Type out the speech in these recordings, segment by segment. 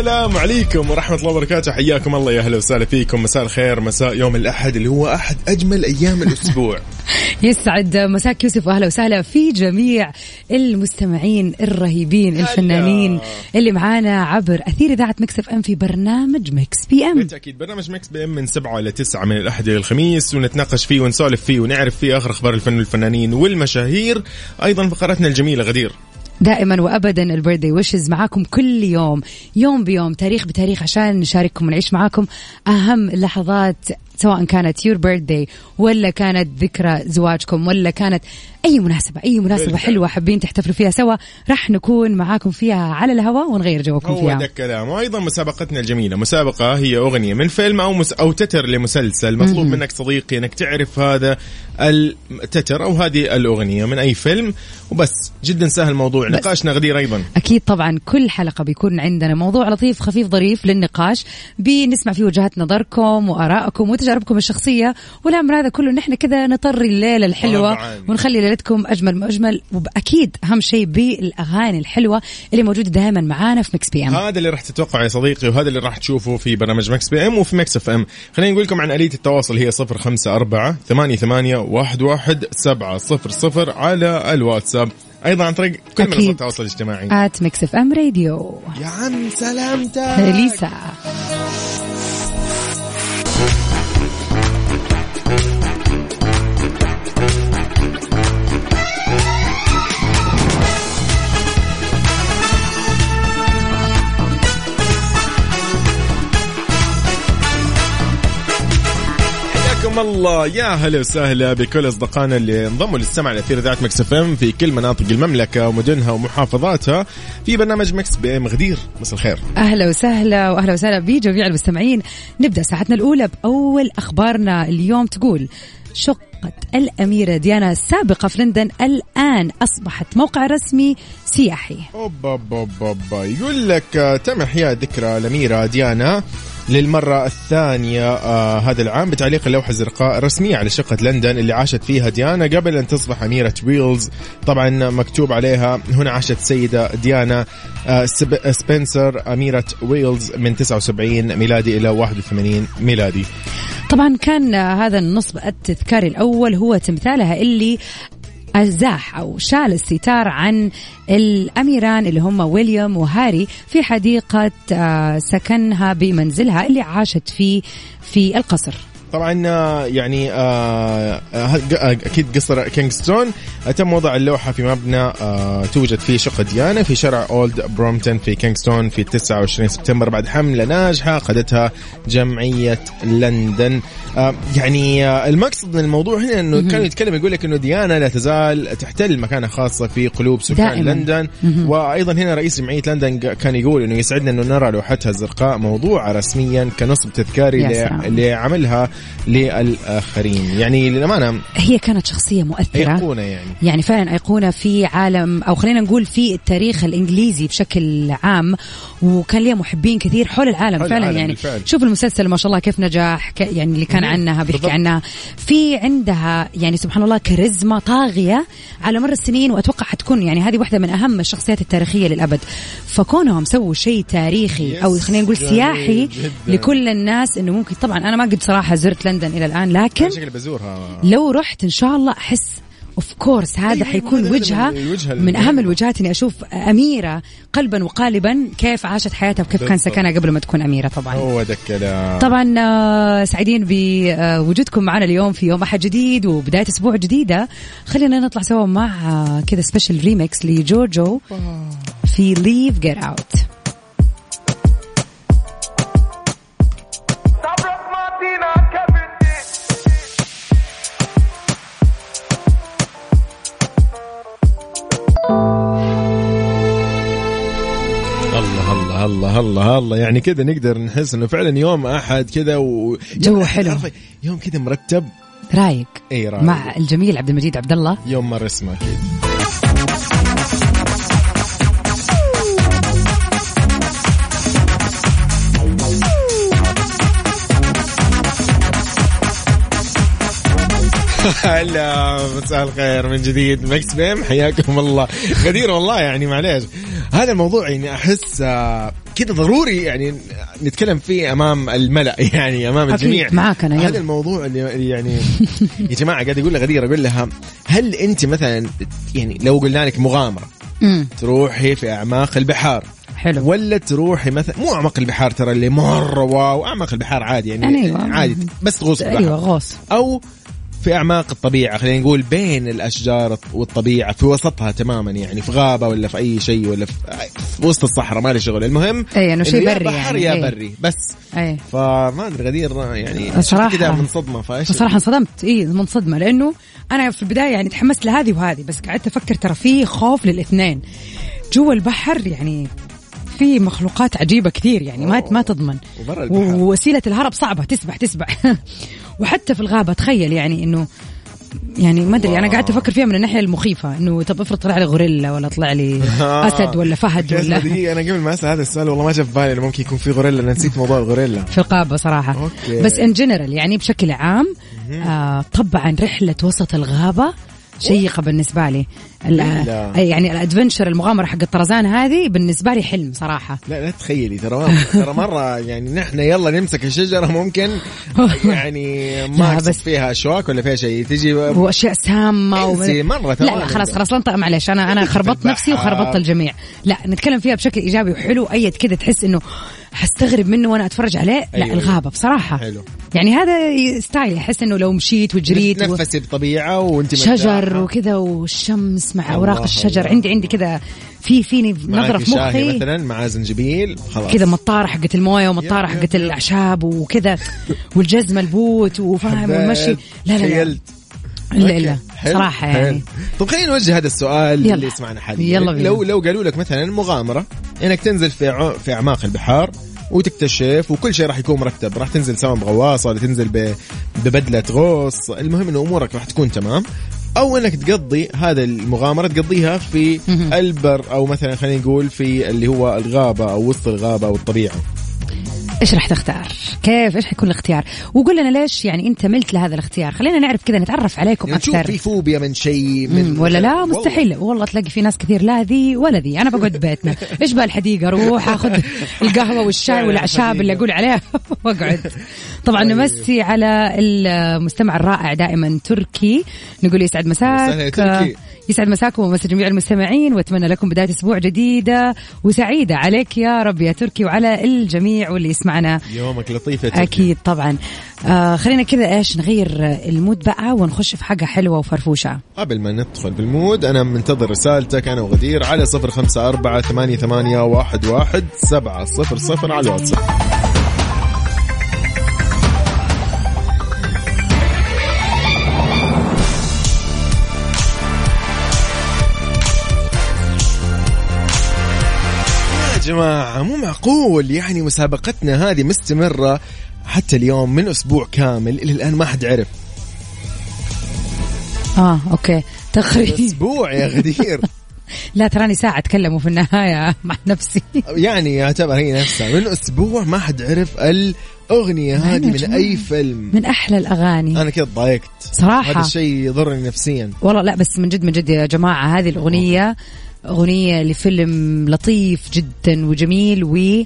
السلام عليكم ورحمة الله وبركاته. حياكم الله يا أهلا وسهلا فيكم. مساء الخير مساء يوم الأحد اللي هو أحد أجمل أيام الأسبوع. يسعد مساك يوسف وأهلا وسهلا في جميع المستمعين الرهيبين الفنانين اللي معانا عبر أثير إذاعة Mix FM في برنامج Mix PM. بالتأكيد برنامج Mix PM من سبعة إلى تسعة من الأحد إلى الخميس ونتناقش فيه ونسولف فيه ونعرف فيه آخر أخبار الفن والفنانين والمشاهير. أيضا فقراتنا الجميلة غدير. دائما وابدا البيرثدي ويشز معاكم كل يوم. يوم بيوم تاريخ بتاريخ عشان نشارككم ونعيش معاكم أهم اللحظات سواء كانت يور بيرثدي ولا كانت ذكرى زواجكم ولا كانت أي مناسبة أي مناسبة بالفعل. حلوة حابين تحتفلوا فيها سوا راح نكون معاكم فيها على الهواء ونغير جوكم هو فيها. ده الكلام. وأيضا مسابقتنا الجميلة مسابقة هي أغنية من فيلم أو مس أو تتر لمسلسل. مطلوب منك صديقي إنك تعرف هذا التتر أو هذه الأغنية من أي فيلم. وبس جدا سهل الموضوع. نقاشنا غدير أيضا. أكيد طبعا كل حلقة بيكون عندنا موضوع لطيف خفيف ظريف للنقاش. بنسمع فيه وجهات نظركم وتجاربكم الشخصية والأمر هذا كله. نحن كذا نطري الليلة الحلوة طبعاً. ونخلي ليلتكم أجمل ما أجمل وأكيد أهم شيء بالأغاني الحلوة اللي موجودة دائما معانا في Mix PM. هذا اللي راح تتوقعه يا صديقي وهذا اللي راح تشوفه في برنامج Mix PM وفي Mix FM. خلينا نقول لكم عن آلية التواصل هي 054 88 11 700 على الواتساب. أيضا عن طريق كل. منصات التواصل الاجتماعي. at Mix FM Radio يا عم سلامتك. ليسا. الله. يا هلا وسهلا بكل أصدقائنا اللي انضموا للسمع الأثير إذاعة Mix FM في كل مناطق المملكة ومدنها ومحافظاتها في برنامج Mix PM غدير. مساء الخير. أهلا وسهلا وأهلا وسهلا بجميع المستمعين. نبدأ ساعتنا الأولى بأول أخبارنا اليوم تقول شقة الأميرة ديانا السابقة في لندن الآن. أصبحت موقع رسمي سياحي. أوبا أوبا أوبا. يقول لك تم إحياء ذكرى الأميرة ديانا للمرة الثانية آه هذا العام بتعليق اللوحة الزرقاء الرسمية على شقة لندن اللي عاشت فيها ديانا قبل أن تصبح أميرة ويلز. طبعا مكتوب عليها هنا عاشت السيدة ديانا آه سب- سبنسر أميرة ويلز من 79 ميلادي إلى 81 ميلادي. طبعا كان هذا النصب التذكاري الأول هو تمثالها اللي أزاح أو شال الستار عن الأميران اللي هم ويليام وهاري في حديقة آه، سكنها بمنزلها اللي عاشت فيه في القصر. طبعا آه، يعني آه آه، أكيد قصر كينغستون تم وضع اللوحة في مبنى توجد فيه شقة ديانا في شارع أولد برومتون في كينغستون في 29 سبتمبر بعد حملة ناجحة قادتها جمعية لندن. يعني المقصد من الموضوع هنا إنه كان يتكلم يقول لك إنه ديانا لا تزال تحتل مكانة خاصة في قلوب سكان دائماً. لندن. وأيضا هنا رئيس جمعية لندن كان يقول إنه يسعدنا إنه نرى لوحتها الزرقاء موضوعه رسميا كنصب تذكاري. لعملها. للآخرين يعني للأمانة هي كانت شخصية مؤثرة أيقونة يعني يعني فعلا أيقونة في عالم أو خلينا نقول في التاريخ الإنجليزي بشكل عام وكان ليها محبين كثير حول العالم حول فعلا العالم يعني بالفعل. شوف المسلسل ما شاء الله كيف نجح ك- يعني اللي كان. عنها بيحكي. عنها في عندها يعني سبحان الله كاريزما طاغية على مر السنين وأتوقع حتكون يعني هذه واحدة من أهم الشخصيات التاريخية للأبد فكونهم سووا شيء تاريخي أو خلينا نقول سياحي جداً. لكل الناس إنه ممكن طبعا أنا ما قد صراحة زرت لندن إلى الآن لكن بزورها لو رحت إن شاء الله أحس of course هذا حيكون وجهة من أهم. الوجهات إني أشوف أميرة قلبا وقالبا كيف عاشت حياتها وكيف كان. سكنها قبل ما تكون أميرة طبعا. هو ده الكلام طبعا آه، سعيدين بوجودكم معنا اليوم في يوم أحد جديد وبداية أسبوع جديدة. خلينا نطلع سوا مع آه، كذا special remix ل JoJo في Leave Get Out الله الله الله الله الله. يعني كذا نقدر نحس إنه فعلا يوم أحد كذا و جو حلو. يوم كذا مرتب. رايق. إي رايق. مع الجميل عبد المجيد عبد الله. يوم مر اسمه. أكيد هلا مساء الخير من جديد. Mix PM حياكم الله. غدير والله يعني معليش. هذا الموضوع يعني أحس آه، كذا ضروري يعني نتكلم فيه أمام الملأ يعني أمام الجميع. معاك أنا، يلا. هذا الموضوع اللي يعني يا جماعة قاعد أقول لغدير أقول لها هل أنت مثلا يعني لو قلنا لك مغامرة تروحي في أعماق البحار حلو. ولا تروحي مثلا مو أعماق البحار ترى اللي مرة واو أعماق البحار عادي يعني أيوة. عادي بس تغوص في أيوه غوص. أو في أعماق الطبيعة خلينا نقول بين الأشجار والطبيعة في وسطها تماما يعني في غابة ولا في أي شيء ولا في, في وسط الصحراء ما لي شغل. المهم اي إنه شيء بري بحر يعني يا إيه. بري بس. اي فما أدري غدير يعني صراحة. كذا من صدمه فإيش؟ بصراحة انصدمت اي منصدمة لأنه أنا في البداية يعني تحمست لهذه وهذه بس قعدت أفكر ترى في خوف للاثنين. جوا البحر يعني في مخلوقات عجيبة كثير يعني ما ما تضمن. وبرا البحر. ووسيلة الهرب صعبة تسبح تسبح. وحتى في الغابة تخيل يعني انه يعني ما أدري أنا قعدت أفكر فيها من الناحية المخيفة إنه طب افرض طلع لي غوريلا ولا طلع لي أسد ولا فهد ولا أنا قبل ما أسأل هذا السؤال والله ما جاء في بالي إنه ممكن يكون في غوريلا أنا نسيت موضوع الغوريلا. في الغابة صراحة. أوكي. بس in general يعني بشكل عام آه طبعا رحلة وسط الغابة شيقة بالنسبة لي. يعني ال adventure المغامرة حق طرزان هذه بالنسبة لي حلم صراحة. لا لا تخيلي ترى ترى مرة يعني نحن يلا نمسك الشجرة ممكن يعني ما بس- فيها أشواك ولا فيها شيء. تجي وأشياء سامة و... مرة لا لا خلاص. خلاص لن طق- معلش أنا أنا خربطت نفسي. وخربطت الجميع. لا نتكلم فيها بشكل إيجابي وحلو أيد كذا تحس إنه حستغرب منه وأنا أتفرج عليه لا أيوة. الغابة بصراحة حلو. يعني هذا ستايل أحس إنه لو مشيت وجريت و... تنفسي بطبيعة وأنت شجر. وكذا والشمس مع أوراق الشجر الله. عندي عندي كذا في فيني نظرة في مخي مثلا مع زنجبيل خلاص كذا مطاره حقت الموية ومطاره حقت. الأعشاب وكذا والجزمة البوت وفاهم. والمشي لا لا لا الا حلو. صراحة. يعني طب خلينا نوجه هذا السؤال يلا. اللي يسمعنا حاليا يلا بينا. لو لو قالوا لك مثلا مغامرة إنك تنزل في في أعماق البحار وتكتشف وكل شيء راح يكون مرتب راح تنزل سواء بغواصة ولا تنزل ب- ببدلة غوص المهم إنه أمورك راح تكون تمام أو إنك تقضي هذا المغامرة تقضيها في. البر أو مثلا خلينا نقول في اللي هو الغابة أو وسط الغابة أو الطبيعة إيش راح تختار؟ كيف إيش حيكون الاختيار؟ وقول لنا ليش يعني أنت ملت لهذا الاختيار؟ خلينا نعرف كذا نتعرف عليكم يعني أكثر في فوبيا من شيء من ولا لا. مستحيل والله تلاقي في ناس كثير لا ذي ولا ذي أنا بقعد ببيتنا إيش بقى الحديقة أروح آخذ القهوة والشاي والأعشاب اللي أقول عليها وأقعد طبعا طيب. نمسي على المستمع الرائع دائما تركي نقول يسعد مساك تركي. يسعد مساكم ومسا جميع المستمعين وأتمنى لكم بداية أسبوع جديدة وسعيدة. عليك يا رب يا تركي وعلى الجميع واللي يسمعنا. يومك لطيف يا تركي. أكيد طبعا. آه خلينا كذا إيش نغير ال mood بقى ونخش في حاجة حلوة وفرفوشة. قبل ما ندخل بال mood أنا منتظر رسالتك أنا وغدير على صفر خمسة أربعة ثمانية, ثمانية واحد, واحد سبعة صفر صفر على الواتساب. جماعة مو معقول يعني مسابقتنا هذه مستمرة حتى اليوم من أسبوع كامل إلى الآن ما حد عرف. آه أوكي. تقريبا. أسبوع يا غدير. لا تراني ساعة أتكلم وفي النهاية مع نفسي. يعني يعتبر هي نفسها. من أسبوع ما حد عرف الأغنية أيوة هذه من. أي فيلم. من أحلى الأغاني. أنا كذا ضايقت. صراحة. هذا الشيء يضرني نفسيا. والله لا بس من جد من جد يا جماعة هذه الأغنية أغنية لفيلم لطيف جدا وجميل و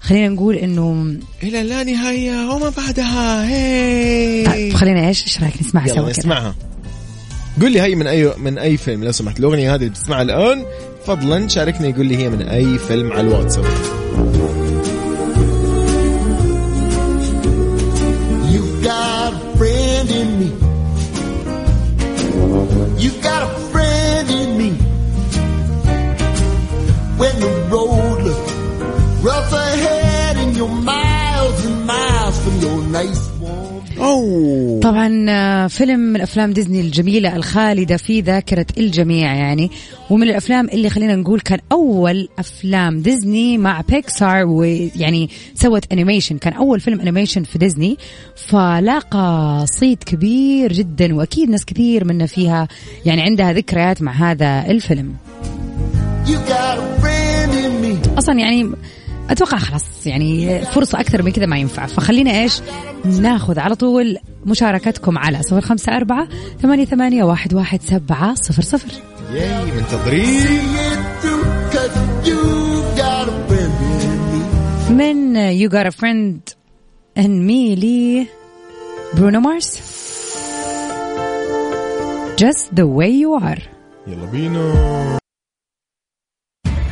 خلينا نقول إنه إلى لا نهاية وما بعدها. هي طيب خلينا إيش؟ إيش رأيك نسمعها سوا نسمعها. قول لي هي من اي من أي فيلم. لو سمحت الأغنية هذه اللي بتسمعها الآن. فضلا شاركني يقول لي هي من أي فيلم على الواتساب. When the road looks rough ahead and you're miles and miles from your nice warm اوه طبعا آه، فيلم من أفلام ديزني الجميلة الخالدة في ذاكرة الجميع يعني. ومن الأفلام اللي خلينا نقول كان أول أفلام ديزني مع بيكسار ويعني سوت animation كان أول فيلم animation في ديزني. فلاقى صيت كبير جدا وأكيد ناس كثير منا فيها يعني عندها ذكريات مع هذا الفيلم. You got أصلا يعني أتوقع خلاص يعني فرصة أكثر من كذا ما ينفع. فخلينا إيش؟ ناخذ على طول مشاركتكم على صفر خمسة أربعة ثمانية ثمانية واحد واحد سبعة صفر صفر. ياي منتظرين. من يو got a friend and me لي Bruno Mars just the way you are. يلا بينا.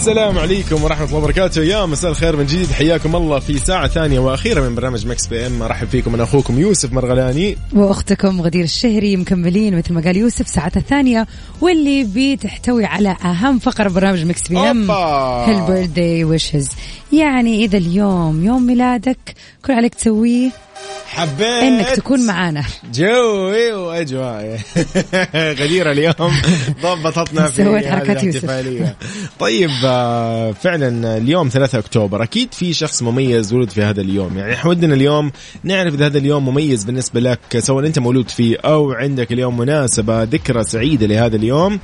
السلام عليكم ورحمة الله وبركاته. يا مساء الخير من جديد. حياكم الله في ساعة ثانية وأخيرة من برنامج Mix PM أرحب فيكم أنا أخوكم يوسف مرغلاني. وأختكم غدير الشهري. مكملين مثل ما قال يوسف ساعتها الثانية واللي بتحتوي على أهم فقرة برنامج Mix PM أوبا. ال birthday wishes يعني إذا اليوم يوم ميلادك كل عليك تسويه. حبيت إنك تكون معانا. جوي واجوائي غديرة اليوم. ضبطتنا في سويت حركات يوسف. الاحتفالية. طيب آه، فعلا اليوم 3 أكتوبر. أكيد في شخص مميز ولد في هذا اليوم. يعني إحنا ودنا اليوم نعرف إذا هذا اليوم مميز بالنسبة لك سواء أنت مولود فيه أو عندك اليوم مناسبة ذكرى سعيدة لهذا اليوم.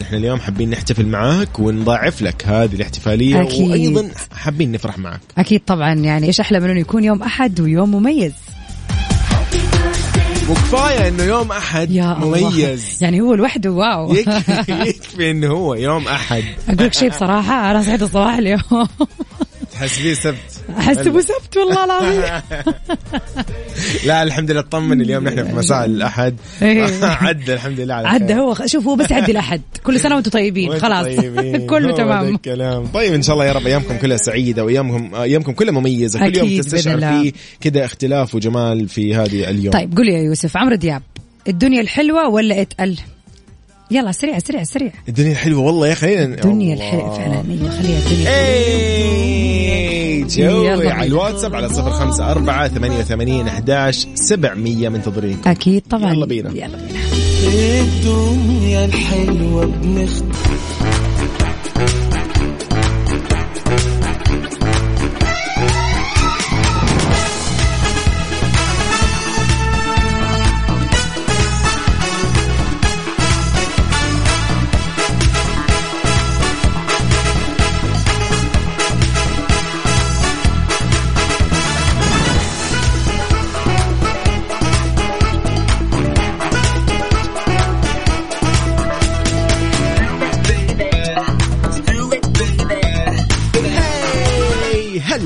نحن اليوم حابين نحتفل معاك ونضاعف لك هذه الاحتفالية أكيد. وأيضا حابين نفرح معك. أكيد طبعا. يعني إيش أحلى من إنه يكون يوم أحد ويوم مميز؟ وكفاية إنه يوم أحد يا الله. مميز. يعني هو لوحده واو. يكفي يكفي إنه هو يوم أحد. أقول لك شيء بصراحة أنا صحيت الصباح اليوم. تحس فيه سبت. أحس ابو سبت والله العظيم. لا الحمد لله اطمن اليوم نحن في مساء الأحد. إيه. عدى الحمد لله على عدى. هو شوف هو بس عدي الأحد. كل سنة وأنتم طيبين خلاص. كله تمام. الكلام. طيب إن شاء الله يا رب أيامكم كلها سعيدة وايامكم أيامكم كلها مميزة. كل يوم تستشعر. فيه كذا اختلاف وجمال في هذه اليوم. طيب قول يا يوسف. عمرو دياب الدنيا الحلوة ولا اتقل؟ يلا سريع سريع سريع. الدنيا الحلوه والله يا خلينا الدنيا الله. الحلوه فعلا. أيوه خليها الدنيا يلا جوي. على الواتساب على صفر خمسة أربعة ثمانية وثمانين أحداش سبعمية منتظرين أكيد طبعا. يلا بينا. يلا بينا. الدنيا الحلوة بنخت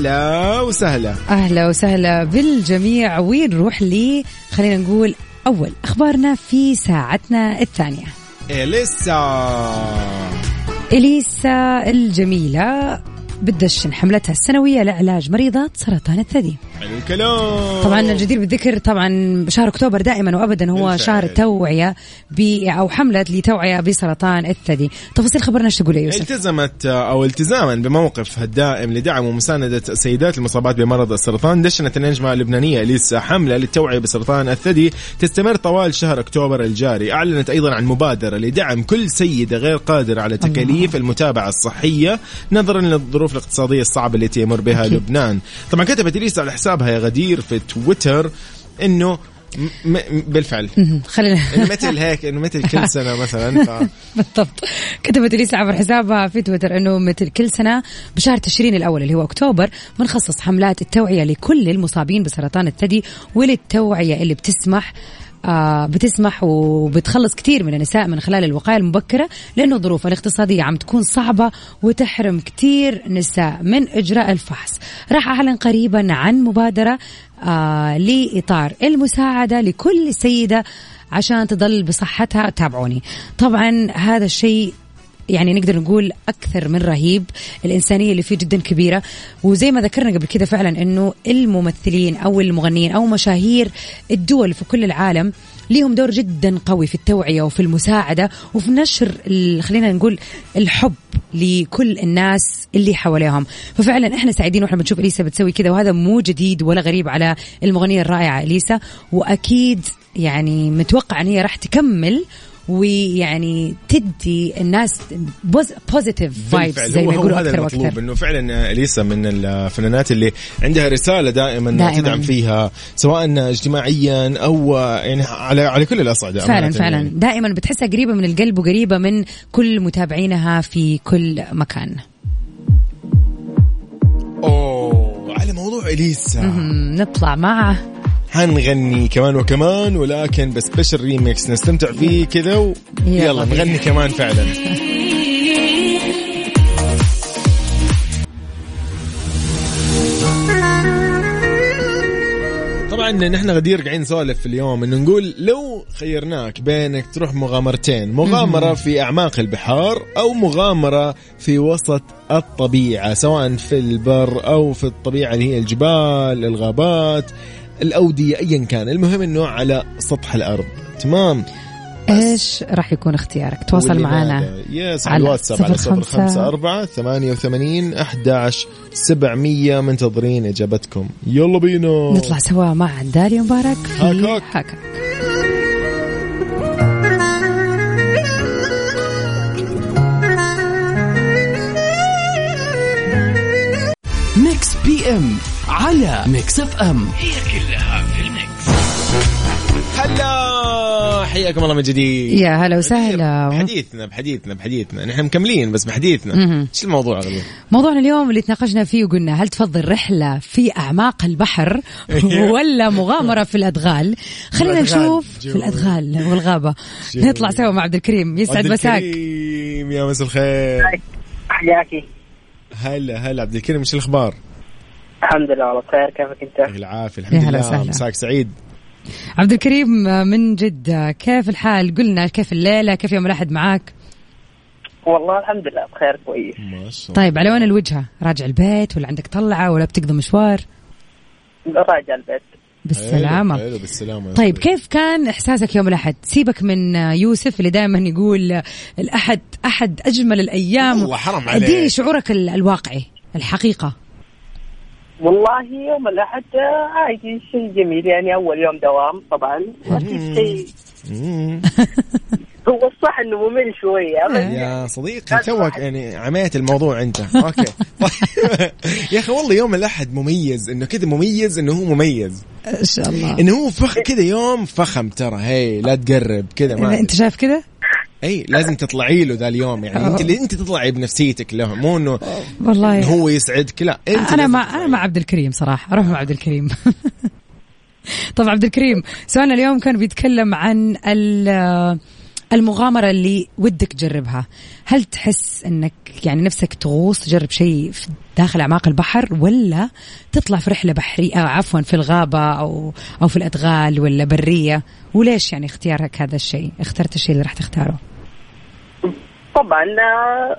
هاي هلا وسهلا. أهلا وسهلا بالجميع. ونروح لي؟ خلينا نقول أول أخبارنا في ساعتنا الثانية. إليسا. إليسا الجميلة بتدشن حملتها السنوية لعلاج مريضات سرطان الثدي. حلو الكلام. طبعا الجدير بالذكر طبعا شهر أكتوبر دائما وابدا هو بالفعل. شهر توعية ب أو حملة لتوعية بسرطان الثدي. تفاصيل خبرنا إيش تقول يا يوسف؟ التزمت أو التزاما بموقفها الدائم لدعم ومساندة السيدات المصابات بمرض السرطان دشنت النجمة اللبنانية إليسا حملة للتوعية بسرطان الثدي. تستمر طوال شهر أكتوبر الجاري. أعلنت أيضا عن مبادرة لدعم كل سيدة غير قادرة على تكاليف المتابعة الصحية نظرا للظروف الاقتصادية الصعبة التي يمر بها أكيد. لبنان. طبعا كتبت إليسا على حسابها يا غدير في تويتر إنه م- م- بالفعل. خلينا مثل هيك إنه مثل كل سنة مثلا ف... بالضبط كتبت اليسا عبر حسابها في تويتر إنه مثل كل سنة بشهر تشرين الأول اللي هو أكتوبر بنخصص حملات التوعية لكل المصابين بسرطان الثدي وللتوعيه اللي بتسمح بتسمح وبتخلص كثير من النساء من خلال الوقاية المبكرة لأنه الظروف الاقتصادية عم تكون صعبة وتحرم كثير نساء من إجراء الفحص. راح أعلن قريبا عن مبادرة آه لإطار المساعدة لكل سيدة عشان تضل بصحتها. تابعوني. طبعا هذا الشيء يعني نقدر نقول أكثر من رهيب الإنسانية اللي فيه جدا كبيرة. وزي ما ذكرنا قبل كده فعلا إنه الممثلين أو المغنيين أو مشاهير الدول في كل العالم ليهم دور جدا قوي في التوعية وفي المساعدة وفي نشر خلينا نقول الحب لكل الناس اللي حواليهم. ففعلا إحنا سعيدين وإحنا بنشوف إليسا بتسوي كذا وهذا مو جديد ولا غريب على المغنية الرائعة إليسا. وأكيد يعني متوقع إن هي راح تكمل ويعني تدي الناس positive vibes زي ما يقولوا هذا أكثر المطلوب وأكثر. إنه فعلا أليسا من الفنانات اللي عندها رسالة دائما, دائماً. تدعم فيها سواء اجتماعيا أو يعني على على كل الأصعدة فعلا فعلا يعني. دائما بتحسها قريبة من القلب وقريبة من كل متابعينها في كل مكان. أوه على موضوع أليسا. نطلع معه حنغني كمان وكمان ولكن بسبيشل ريميكس نستمتع فيه كذا و... يلا. نغني كمان فعلا. طبعا نحن غدير قاعدين نسولف في اليوم إنه نقول لو خيرناك بينك تروح مغامرتين مغامرة في أعماق البحار أو مغامرة في وسط الطبيعة سواء في البر أو في الطبيعة اللي هي الجبال الغابات. الأودية ايا كان. المهم إنه على سطح الأرض. تمام؟ إيش راح يكون اختيارك؟ تواصل معنا. يس على الواتساب على صفر خمسة. أربعة ثمانية وثمانين أحداش سبعمية. منتظرين إجابتكم. يلا بينا. نطلع سوا مع داليا مبارك. في. هاكاك Mix PM على Mix FM هلا حياكم الله من جديد. يا هلا وسهلا. بحديثنا بحديثنا بحديثنا نحن مكملين بس بحديثنا. إيش الموضوع غالبا موضوعنا اليوم اللي تناقشنا فيه وقلنا هل تفضل رحلة في أعماق البحر ولا مغامرة في الأدغال؟ خلينا الأدغال. نشوف في الأدغال والغابة. نطلع سوا مع عبد الكريم. يسعد عبد مساك. الكريم يا مساء الخير. حياكي. هلا هلا عبد الكريم إيش الأخبار؟ الحمد لله والله بخير. كيفك أنت؟ يعطيك العافية يا الحمد هلا لله. وسهلا. مساك سعيد. عبد الكريم من جدة كيف الحال؟ قلنا كيف الليلة كيف يوم الأحد معاك؟ والله الحمد لله بخير كويس. ما شاء الله. طيب على وين الوجهة؟ راجع البيت ولا عندك طلعة ولا بتقضي مشوار؟ راجع البيت. بالسلامة. حلو بالسلامة يا طيب. كيف كان إحساسك يوم الأحد؟ سيبك من يوسف اللي دائما يقول الأحد أحد أجمل الأيام. والله حرام عليك. اديني شعورك ال- الواقعي الحقيقة. والله يوم الأحد آه، عادي شيء جميل. يعني أول يوم دوام طبعا. أكيد شيء. هو الصح انه ممل شوية يا صديقي توك يعني عميت الموضوع أنت. أوكي. يا أخي والله يوم الأحد مميز. إنه كذا مميز إنه هو مميز. إن شاء الله. إنه هو فخ كذا يوم فخم ترى. هي لا تقرب كذا ما أنت شايف كذا؟ إي لازم تطلعي له ذا اليوم يعني أنت اللي أنت تطلعي بنفسيتك له مو إنه إنه والله هو يسعدك لا أنت أنا مع. أنا مع عبد الكريم صراحة أروح مع عبد الكريم. طب عبد الكريم سؤالنا اليوم كان بيتكلم عن ال- المغامرة اللي ودك تجربها. هل تحس إنك يعني نفسك تغوص تجرب شيء في داخل أعماق البحر ولا تطلع في رحلة بحرية أو عفوا في الغابة أو أو في الأدغال ولا برية؟ وليش يعني اختيارك هذا الشيء؟ اخترت الشيء اللي راح تختاره؟ طبعا آه،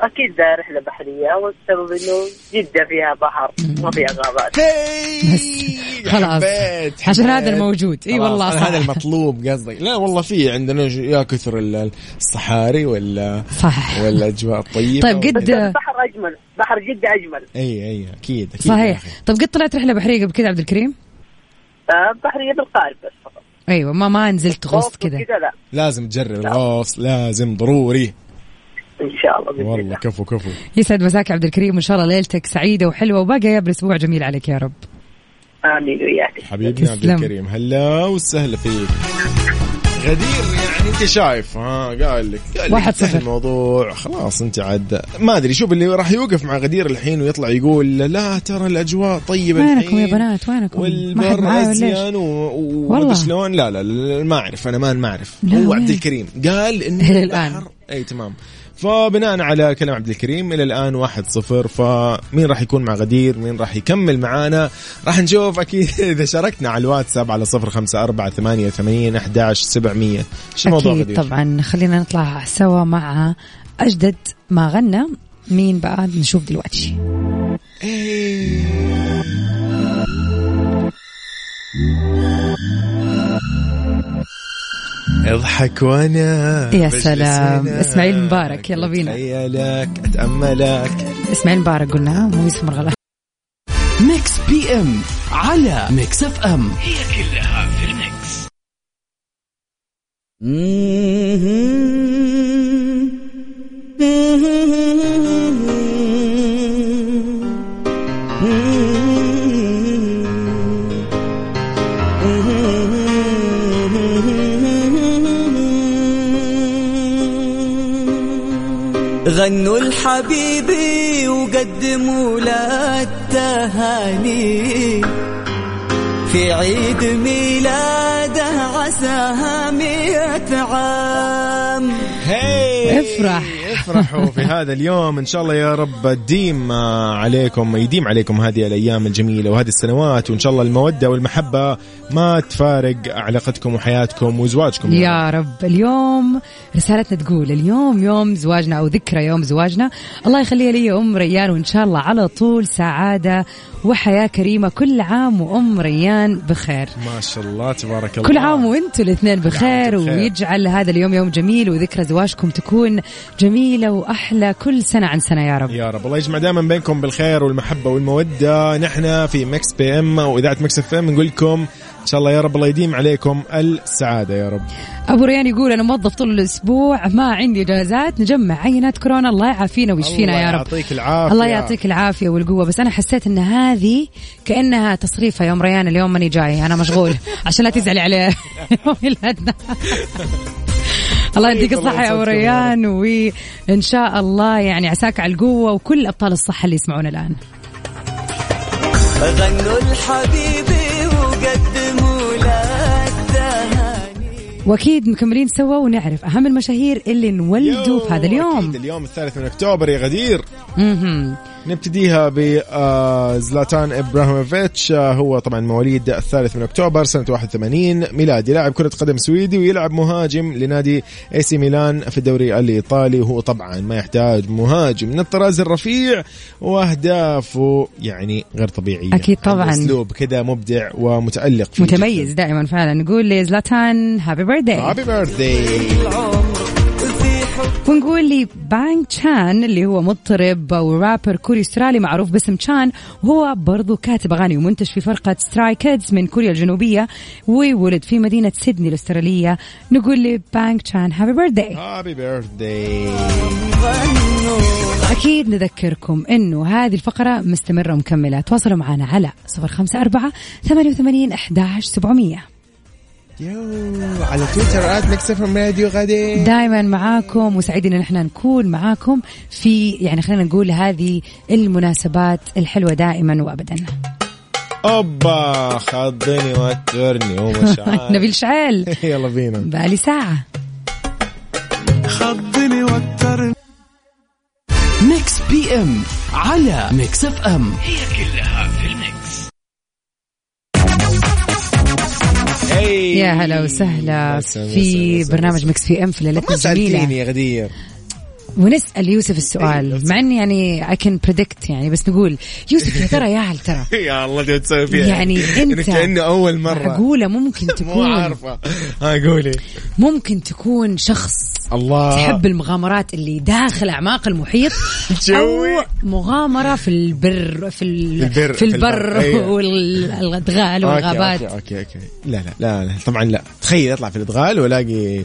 أكيد رحلة بحرية والسبب إنه جدة فيها بحر ما فيها غابات. خلاص. عشان. هذا الموجود. خلاص، والله صح. هذا المطلوب قصدك لا والله في عندنا يا كثر ال- الصحاري ولا صح. ولا الأجواء الطيبة طيب قد البحر أجمل بحر جدة أجمل. إي إي أكيد أكيد صحيح. طب قد طلعت رحلة بحرية قبل كذا عبد الكريم؟ آه، بحرية بالقارب بس فقط. أيوه ما ما نزلت كذا. كذا لا. لازم تجرب الغوص لازم ضروري. إن شاء الله بإذن والله الله. كفو كفو. يسعد مساك عبد الكريم وإن شاء الله ليلتك سعيدة وحلوة وباقي يا أسبوع جميل عليك يا رب. آمين وياك. حبيبنا عبد. الكريم هلا وسهلا فيك. غدير يعني انت شايف ها قال لك قال لك واحد صفر. الموضوع. خلاص انت عاد. ما أدري شوف اللي راح يوقف مع غدير الحين ويطلع يقول لا ترى الأجواء طيبة وينكم يا بنات؟ وينكم؟ والبر معايا ولا إيش؟ ازين و- و- والله. ومدري شلون. لا لا, لا ما أعرف أنا ما ما أعرف. هو؟ عبد الكريم قال إنه. البحر إي تمام. فبناء على كلام عبد الكريم إلى الآن واحد صفر. فمين راح يكون مع غدير؟ مين راح يكمل معانا؟ راح نشوف أكيد إذا شاركنا على الواتساب على صفر خمسة أربعة ثمانية وثمانين أحداش سبعمية. إيش الموضوع غدير؟ طبعا. خلينا نطلع سوا مع أجدد ما غنى. مين بقى نشوف دلوقتي. اضحك وأنا يا سلام. هنا. إسماعيل مبارك، يلا بينا. أتخيلك أتأملك إسماعيل مبارك قلنا مو يوسف مرغلاني Mix PM على Mix FM غنوا لحبيبي وقدموا له التهاني. في عيد ميلاده عساها مئة عام. هي افرح. افرحوا في هذا اليوم. إن شاء الله يا رب تديم عليكم يديم عليكم هذه الأيام الجميلة وهذه السنوات وإن شاء الله المودة والمحبة ما تفارق علاقتكم وحياتكم وزواجكم يا رب اليوم رسالتنا تقول اليوم يوم زواجنا أو ذكرى يوم زواجنا الله يخليها لي أم ريان وإن شاء الله على طول سعادة وحياة كريمة كل عام وأم ريان بخير. ما شاء الله تبارك الله. كل عام وأنتم الاثنين بخير. ويجعل هذا اليوم يوم جميل وذكرى زواجكم تكون جميلة وأحلى كل سنة عن سنة يا رب. يا رب. الله يجمع دائما بينكم بالخير والمحبة والمودة. نحن في Mix PM واذاعه Mix FM نقول لكم شاء الله يا رب الله يديم عليكم السعادة يا رب. أبو ريان يقول أنا موظف طول الأسبوع ما عندي إجازات نجمع عينات كورونا الله يعافينا ويشفينا الله يا رب. يعطيك العافية. الله يعطيك العافية والقوة بس أنا حسيت إن هذه كأنها تصريفه يوم ريان اليوم ماني جاي أنا مشغول عشان لا تزعلي عليه ميلادنا الله يديك طيب، الله الصحة يا أبو ريان وإن شاء الله يعني عساك على القوة وكل أبطال الصحة اللي يسمعونا الآن. غنوا لحبيبي وأكيد مكملين سوا ونعرف أهم المشاهير اللي انولدوا في هذا اليوم أكيد اليوم الثالث من أكتوبر يا غدير. نبتديها بزلاتان إبراهيموفيتش آه، هو طبعا مواليد الثالث من أكتوبر سنة 81 ميلادي لاعب كرة قدم سويدي ويلعب مهاجم لنادي إي سي ميلان في الدوري الإيطالي. وهو طبعا ما يحتاج مهاجم من الطراز الرفيع وأهدافه يعني غير طبيعية. أكيد طبعاً. أسلوب كذا مبدع ومتألق فيه متميز دائما فعلا. نقول لزلاتان happy birthday happy birthday ونقول لي Bang Chan اللي هو مطرب ورابر كوري استرالي معروف باسم Chan وهو برضو كاتب أغاني ومنتج في فرقة Stray Kids من كوريا الجنوبية وولد في مدينة سيدني الأسترالية. نقول لي Bang Chan happy birthday happy birthday أكيد نذكركم إنه هذه الفقرة مستمرة ومكملة. تواصلوا معنا على 054 88 11 700 أو على تويتر at Mix Radio غدير دائما معاكم وسعيدين إن إحنا نكون معاكم في يعني خلينا نقول هذه المناسبات الحلوة دائما وابدا. أوبا خضني وترني ومش عارف. نبيل شعيل. يلا بينا. بقالي ساعة. خضني وترني Mix PM على Mix FM. يا هلا وسهلا في برنامج. Mix FM في ليلتنا الجميله يا غدير ونسأل يوسف السؤال مع إني يعني I can predict يعني بس نقول يوسف يا ترى يا هل ترى؟ يا الله تبي تسوي فيها. يعني أنت كانه أول مرة. معقوله ممكن مو تكون. عارفة. ها قولي. ممكن تكون شخص الله. تحب المغامرات اللي داخل أعماق المحيط أو. مغامرة في البر في ال- البر- في البر. البر، أيوة. والأدغال والغابات أوكي أوكي أوكي. لا لا لا, لا. طبعا لا. تخيل اطلع في الأدغال والاقي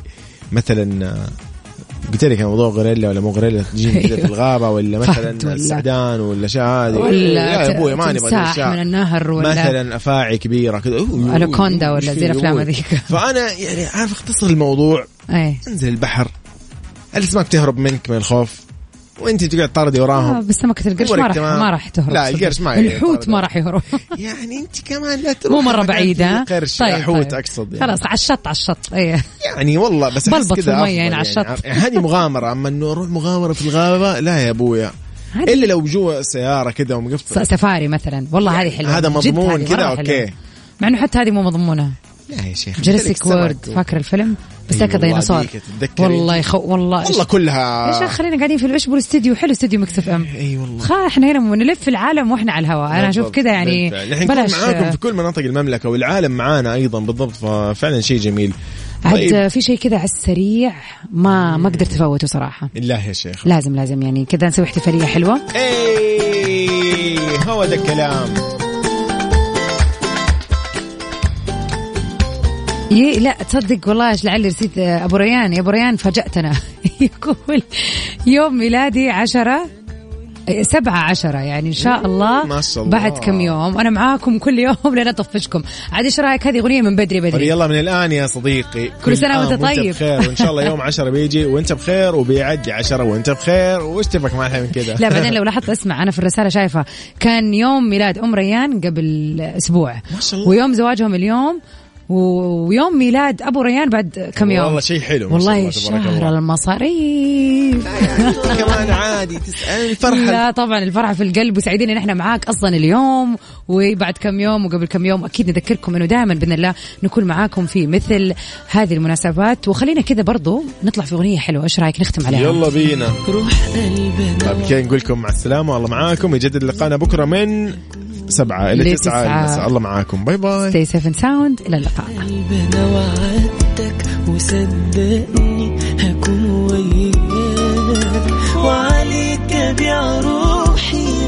مثلا قلت لك موضوع غوريلا ولا مو غوريلا تجيني كذا في الغابة ولا مثلا السعدان ولا شيء هذه ولا لا يا أبوي ما نبغى. من النهر ولا- مثلا أفاعي كبيرة كذا أوه، ولا زي أبوي؟ هذيك. فأنا يعني عارف اختصر الموضوع أنزل البحر الاسماك تهرب منك من الخوف وانت تقعد تطردي وراهم آه بس سمكة القرش ما راح. ما راح تهرب لا،. القرش ما الحوت. ما راح يهرب يعني انت كمان لا تروح مو فيه ها؟ قرش طيب حوت طيب. أقصد يعني. خلاص على الشط على الشط إيه يعني والله بس بلبط في كذا هنا على يعني. الشط. يعني هذه مغامرة أما إنه أروح مغامرة في الغابة لا يا أبويا إلا لو جوا سيارة كذا ومقفل سفاري مثلا والله هذه حلوة هذا مضمون كذا،. حلوة. مع إنه حتى هذه مو مضمونة لا يا شيخ جراسيك مثلك وورد. فاكر الفيلم؟ بس أي ذاك والله ديناصور؟ والله يخو والله. والله كلها يا شيخ خلينا قاعدين في إيش الاستديو حلو استديو مكسف إم. اي والله. خا إحنا هنا نلف العالم وإحنا على الهواء أنا أشوف كذا يعني. نحن بلاش. معاكم في كل مناطق المملكة والعالم معانا أيضا بالضبط ففعلا شيء جميل. عاد طيب. في شيء كذا على السريع ما ما قدرت أفوته صراحة. الله يا شيخ. لازم لازم يعني كذا نسوي احتفالية حلوة. اي هو ده الكلام. ي... لا تصدق والله لعلي رسيت آه، أبو ريان. يا أبو ريان فاجأتنا. يقول يوم ميلادي عشرة آه، سبعة عشرة يعني إن شاء الله ما شاء الله. بعد كم يوم. أنا معاكم كل يوم لين أطفشكم. عاد إيش رأيك؟ هذه أغنية من بدري بدري. يلا من الآن يا صديقي. كل سنة وأنت طيب. بخير وإن شاء الله يوم عشرة بيجي وأنت بخير وبيعدي عشرة وأنت بخير. وش تبك معنا من كذا لا بعدين لو لاحظت أسمع أنا في الرسالة شايفة كان يوم ميلاد أم ريان قبل أسبوع. ما شاء الله. ويوم زواجهم اليوم ويوم ميلاد أبو ريان بعد كم يوم؟ والله شيء حلو ما شاء والله الله. تبارك شهر. المصاريف. كمان عادي تسأل الفرحة لا طبعا الفرحة في القلب وسعيدين إن إحنا معاك أصلا اليوم وبعد كم يوم وقبل كم يوم أكيد نذكركم إنه دائما بإذن الله نكون معاكم في مثل هذه المناسبات. وخلينا كذا برضو نطلع في أغنية حلوة إيش رأيك؟ نختم عليها. يلا بينا. روح قلبنا. طيب كذا نقول لكم مع السلامة والله معاكم يجدد لقانا بكرة من سبعة إلى تسعة. الله معاكم. bye bye stay safe and sound إلى اللقاء. وصدقني هكون وياك. وعليك بيع روحي